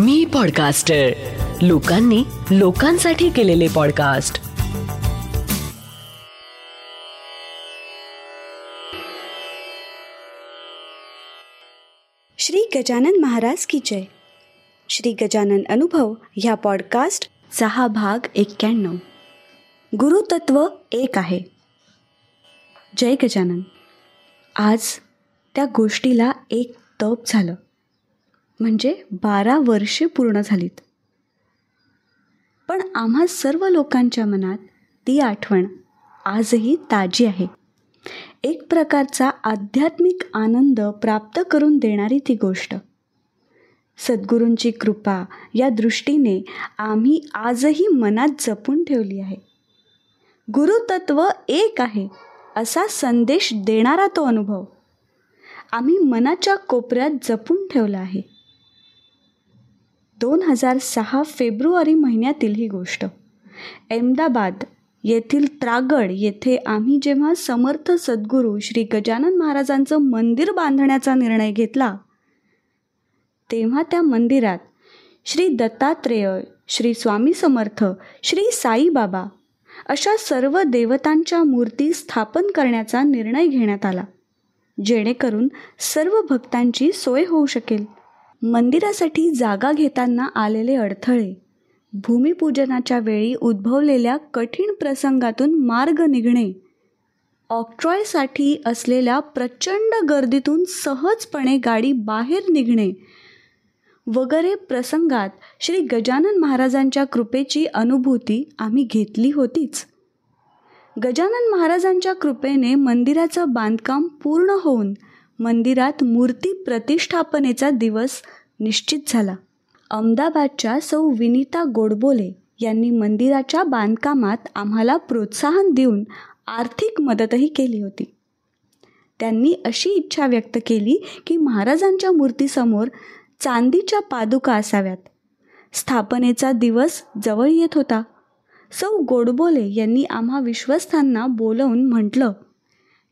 मी podcaster लोकांनी लोकांसाठी केलेले पॉडकास्ट श्री गजानन महाराज की जय. श्री गजानन अनुभव ह्या पॉडकास्टचा हा भाग एक्क्याण्णव. गुरुतत्व एक आहे. जय गजानन. आज त्या गोष्टीला एक तप झालं. म्हणजे बारा वर्षे पूर्ण झालीत. पण आम्हा सर्व लोकांच्या मनात ती आठवण आजही ताजी आहे. एक प्रकारचा आध्यात्मिक आनंद प्राप्त करून देणारी ती गोष्ट. सद्गुरूंची कृपा या दृष्टीने आम्ही आजही मनात जपून ठेवली आहे. गुरुतत्व एक आहे असा संदेश देणारा तो अनुभव. आम्ही मनाच्या कोपऱ्यात जपून ठेवला आहे. दोन हजार सहा फेब्रुवारी महिन्यातील ही गोष्ट. अहमदाबाद येथील त्रागड येथे आम्ही जेव्हा समर्थ सद्गुरू श्री गजानन महाराजांचं मंदिर बांधण्याचा निर्णय घेतला तेव्हा त्या मंदिरात श्री दत्तात्रेय श्री स्वामी समर्थ श्री साईबाबा अशा सर्व देवतांच्या मूर्ती स्थापन करण्याचा निर्णय घेण्यात आला जेणेकरून सर्व भक्तांची सोय होऊ शकेल. मंदिरासाठी जागा घेताना आलेले अडथळे. भूमिपूजनाच्या वेळी उद्भवलेल्या कठीण प्रसंगातून मार्ग निघणे. ऑक्ट्रॉयसाठी असलेल्या प्रचंड गर्दीतून सहजपणे गाडी बाहेर निघणे. वगैरे प्रसंगात श्री गजानन महाराजांच्या कृपेची अनुभूती आम्ही घेतली होतीच. गजानन महाराजांच्या कृपेने मंदिराचं बांधकाम पूर्ण होऊन मंदिरात मूर्ती प्रतिष्ठापनेचा दिवस निश्चित झाला. अहमदाबादच्या सौ विनीता गोडबोले यांनी मंदिराच्या बांधकामात आम्हाला प्रोत्साहन देऊन आर्थिक मदतही केली होती. त्यांनी अशी इच्छा व्यक्त केली की महाराजांच्या मूर्तीसमोर चांदीच्या पादुका असाव्यात. स्थापनेचा दिवस जवळ येत होता. सौ गोडबोले यांनी आम्हा विश्वस्थांना बोलवून म्हटलं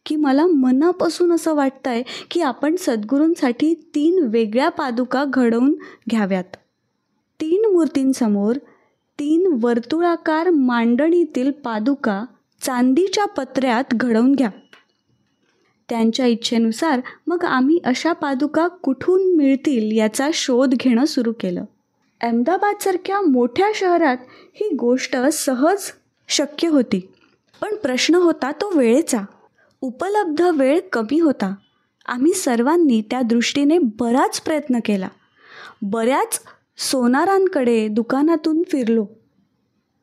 की मला मनापासून असं वाटतं आहे की आपण सद्गुरूंसाठी तीन वेगळ्या पादुका घडवून घ्याव्यात. तीन मूर्तींसमोर तीन वर्तुळाकार मांडणीतील पादुका चांदीच्या पत्र्यात घडवून घ्या. त्यांच्या इच्छेनुसार मग आम्ही अशा पादुका कुठून मिळतील याचा शोध घेणं सुरू केलं. अहमदाबादसारख्या मोठ्या शहरात ही गोष्ट सहज शक्य होती. पण प्रश्न होता तो वेळेचा. उपलब्ध वेळ कमी होता. आम्ही सर्वांनी त्या दृष्टीने बराच प्रयत्न केला. बऱ्याच सोनारांकडे दुकानातून फिरलो.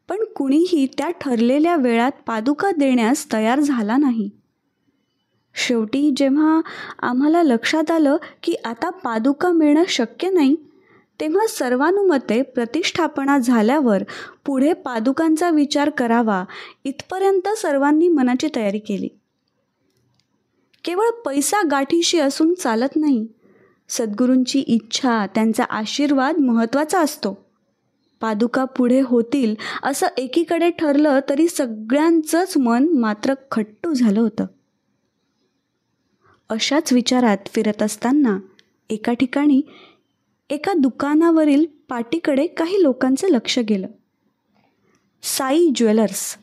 पण कुणीही त्या ठरलेल्या वेळात पादुका देण्यास तयार झाला नाही. शेवटी जेव्हा आम्हाला लक्षात आलं की आता पादुका मिळणं शक्य नाही तेव्हा सर्वानुमते प्रतिष्ठापना झाल्यावर पुढे पादुकांचा विचार करावा इथपर्यंत सर्वांनी मनाची तयारी केली. केवळ पैसा गाठीशी असून चालत नाही. सद्गुरूंची इच्छा त्यांचा आशीर्वाद महत्त्वाचा असतो. पादुका पुढे होतील असं एकीकडे ठरलं तरी सगळ्यांचंच मन मात्र खट्टू झालं होतं. अशाच विचारात फिरत असताना एका ठिकाणी एका दुकानावरील पाटीकडे काही लोकांचं लक्ष गेलं. साई ज्वेलर्स.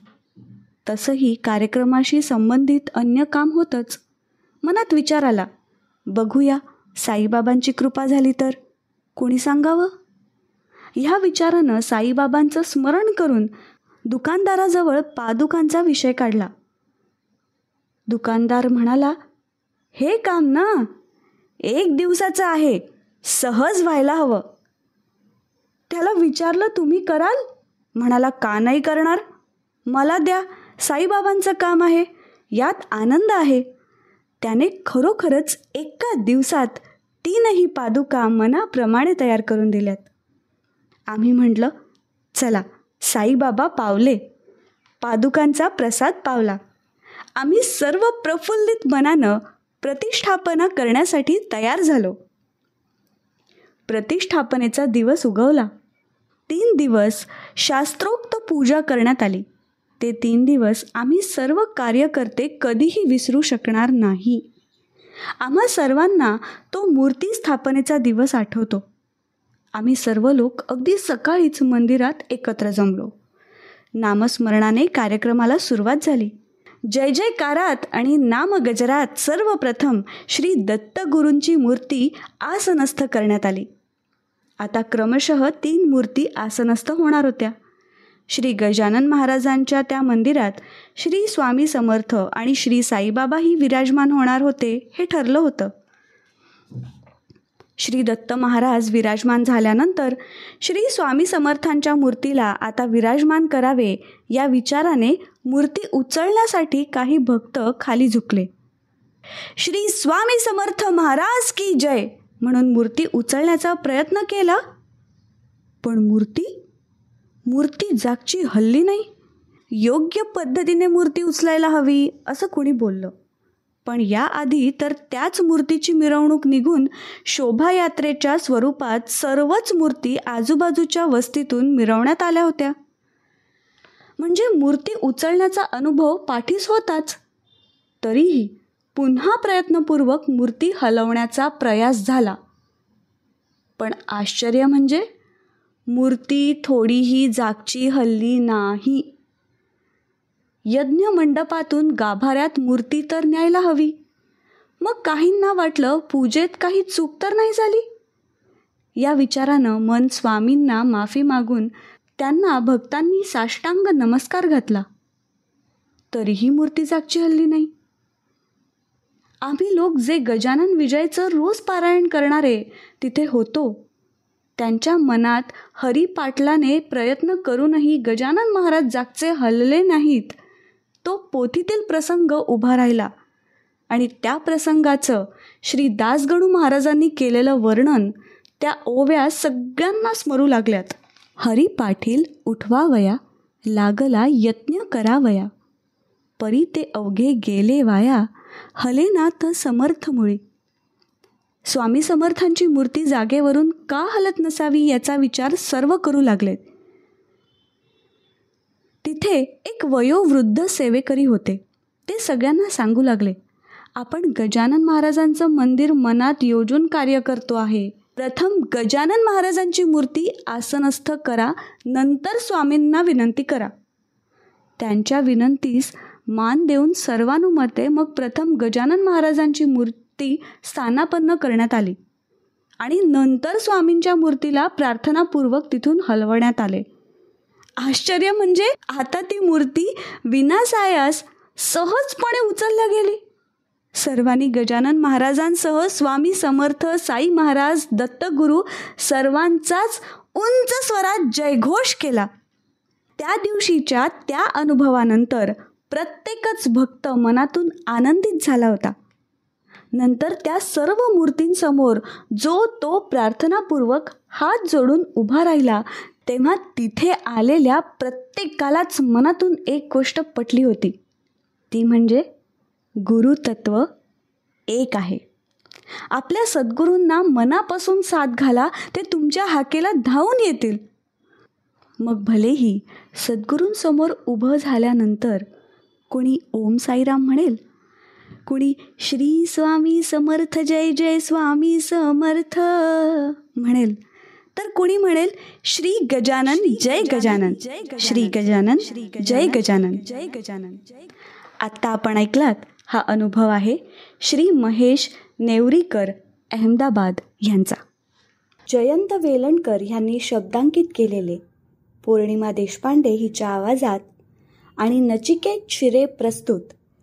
तसंही कार्यक्रमाशी संबंधित अन्य काम होतंच. मनात विचार आला बघूया साईबाबांची कृपा झाली तर. कोणी सांगावं? ह्या विचारानं साईबाबांचं स्मरण करून दुकानदाराजवळ पादुकांचा विषय काढला. दुकानदार म्हणाला हे काम ना एक दिवसाचं आहे सहज व्हायला हवं. त्याला विचारलं तुम्ही कराल? म्हणाला का नाही करणार? मला द्या साईबाबांचं काम आहे यात आनंद आहे. त्याने खरोखरच एका दिवसात तीनही पादुका मनाप्रमाणे तयार करून दिल्यात. आम्ही म्हटलं चला साईबाबा पावले. पादुकांचा प्रसाद पावला. आम्ही सर्व प्रफुल्लित मनानं प्रतिष्ठापना करण्यासाठी तयार झालो. प्रतिष्ठापनेचा दिवस उगवला. तीन दिवस शास्त्रोक्त पूजा करण्यात आली. ते तीन दिवस आम्ही सर्व कार्यकर्ते कधीही विसरू शकणार नाही. आम्हा सर्वांना तो मूर्ती स्थापनेचा दिवस आठवतो. आम्ही सर्व लोक अगदी सकाळीच मंदिरात एकत्र जमलो. नामस्मरणाने कार्यक्रमाला सुरुवात झाली. जय जयकारात आणि नामगजरात सर्वप्रथम श्री दत्तगुरूंची मूर्ती आसनस्थ करण्यात आली. आता क्रमशः तीन मूर्ती आसनस्थ होणार होत्या. श्री गजानन महाराजांच्या त्या मंदिरात श्री स्वामी समर्थ आणि श्री साईबाबाही विराजमान होणार होते हे ठरलं होतं. श्री दत्त महाराज विराजमान झाल्यानंतर श्री स्वामी समर्थांच्या मूर्तीला आता विराजमान करावे या विचाराने मूर्ती उचलण्यासाठी काही भक्त खाली झुकले. श्री स्वामी समर्थ महाराज की जय म्हणून मूर्ती उचलण्याचा प्रयत्न केला. पण मूर्ती मूर्ती जागची हल्ली नाही? योग्य पद्धतीने मूर्ती उचलायला हवी असं कोणी बोललं. पण याआधी तर त्याच मूर्तीची मिरवणूक निघून शोभायात्रेच्या स्वरूपात सर्वच मूर्ती आजूबाजूच्या वस्तीतून मिरवण्यात आल्या होत्या. म्हणजे मूर्ती उचलण्याचा अनुभव पाठीस होताच. तरीही पुन्हा प्रयत्नपूर्वक मूर्ती हलवण्याचा प्रयास झाला. पण आश्चर्य म्हणजे मूर्ती थोडीही जागची हल्ली नाही. यज्ञ मंडपातून गाभाऱ्यात मूर्ती तर न्यायला हवी. मग काहींना वाटलं पूजेत काही चूक तर नाही झाली? या विचारानं मन स्वामींना माफी मागून त्यांना भक्तांनी साष्टांग नमस्कार घातला. तरीही मूर्ती जागची हल्ली नाही. आम्ही लोक जे गजानन विजयचं रोज पारायण करणारे तिथे होतो. त्यांच्या मनात हरिपाटलाने प्रयत्न करूनही गजानन महाराज जागचे हलले नाहीत. तो पोथीतील प्रसंग उभा राहिला आणि त्या प्रसंगाचं श्री दासगणू महाराजांनी केलेलं वर्णन त्या ओव्या सगळ्यांना स्मरू लागल्यात. हरी पाटील उठवावया लागला यत्न करावया. परी ते अवघे गेले वाया हलेनाथ समर्थ समर्थमुळे स्वामी समर्थांची मूर्ती जागेवरून का हलत नसावी याचा विचार सर्व करू लागलेत. तिथे एक वयोवृद्ध सेवेकरी होते. ते सगळ्यांना सांगू लागले आपण गजानन महाराजांचं मंदिर मनात योजून कार्य करतो आहे. प्रथम गजानन महाराजांची मूर्ती आसनस्थ करा नंतर स्वामींना विनंती करा. त्यांच्या विनंतीस मान देऊन सर्वानुमते मग प्रथम गजानन महाराजांची मूर्ती मूर्ती स्थानापन्न करण्यात आली. आणि नंतर स्वामींच्या मूर्तीला प्रार्थनापूर्वक तिथून हलवण्यात आले. आश्चर्य म्हणजे आता ती मूर्ती विनासायास सहजपणे उचलल्या गेली. सर्वांनी गजानन महाराजांसह स्वामी समर्थ साई महाराज दत्तगुरू सर्वांचाच उंच स्वरात जयघोष केला. त्या दिवशीच्या त्या अनुभवानंतर प्रत्येकच भक्त मनातून आनंदित झाला होता. नंतर त्या सर्व मूर्तींसमोर जो तो प्रार्थनापूर्वक हात जोडून उभा राहिला तेव्हा तिथे आलेल्या प्रत्येकालाच मनातून एक गोष्ट पटली होती. ती म्हणजे गुरुतत्व एक आहे. आपल्या सद्गुरूंना मनापासून साथ घाला ते तुमच्या हाकेला धावून येतील. मग भलेही सद्गुरूंसमोर उभं झाल्यानंतर कोणी ओम साईराम म्हणेल? कुणी श्री स्वामी समर्थ जय जय स्वामी समर्थ म्हणेल. तर कोणी म्हणेल श्री गजानन जय गजानन श्री गजानन जय गजानन जय गजानन. आत्ता आपण ऐकलात हा अनुभव आहे श्री महेश नेवरीकर अहमदाबाद यांचा. जयंत वेलणकर यांनी शब्दांकित केलेले. पौर्णिमा देशपांडे हिच्या आवाजात आणि नचिकेत शिरे प्रस्तुत.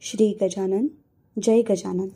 श्री गजानन जय गजानन.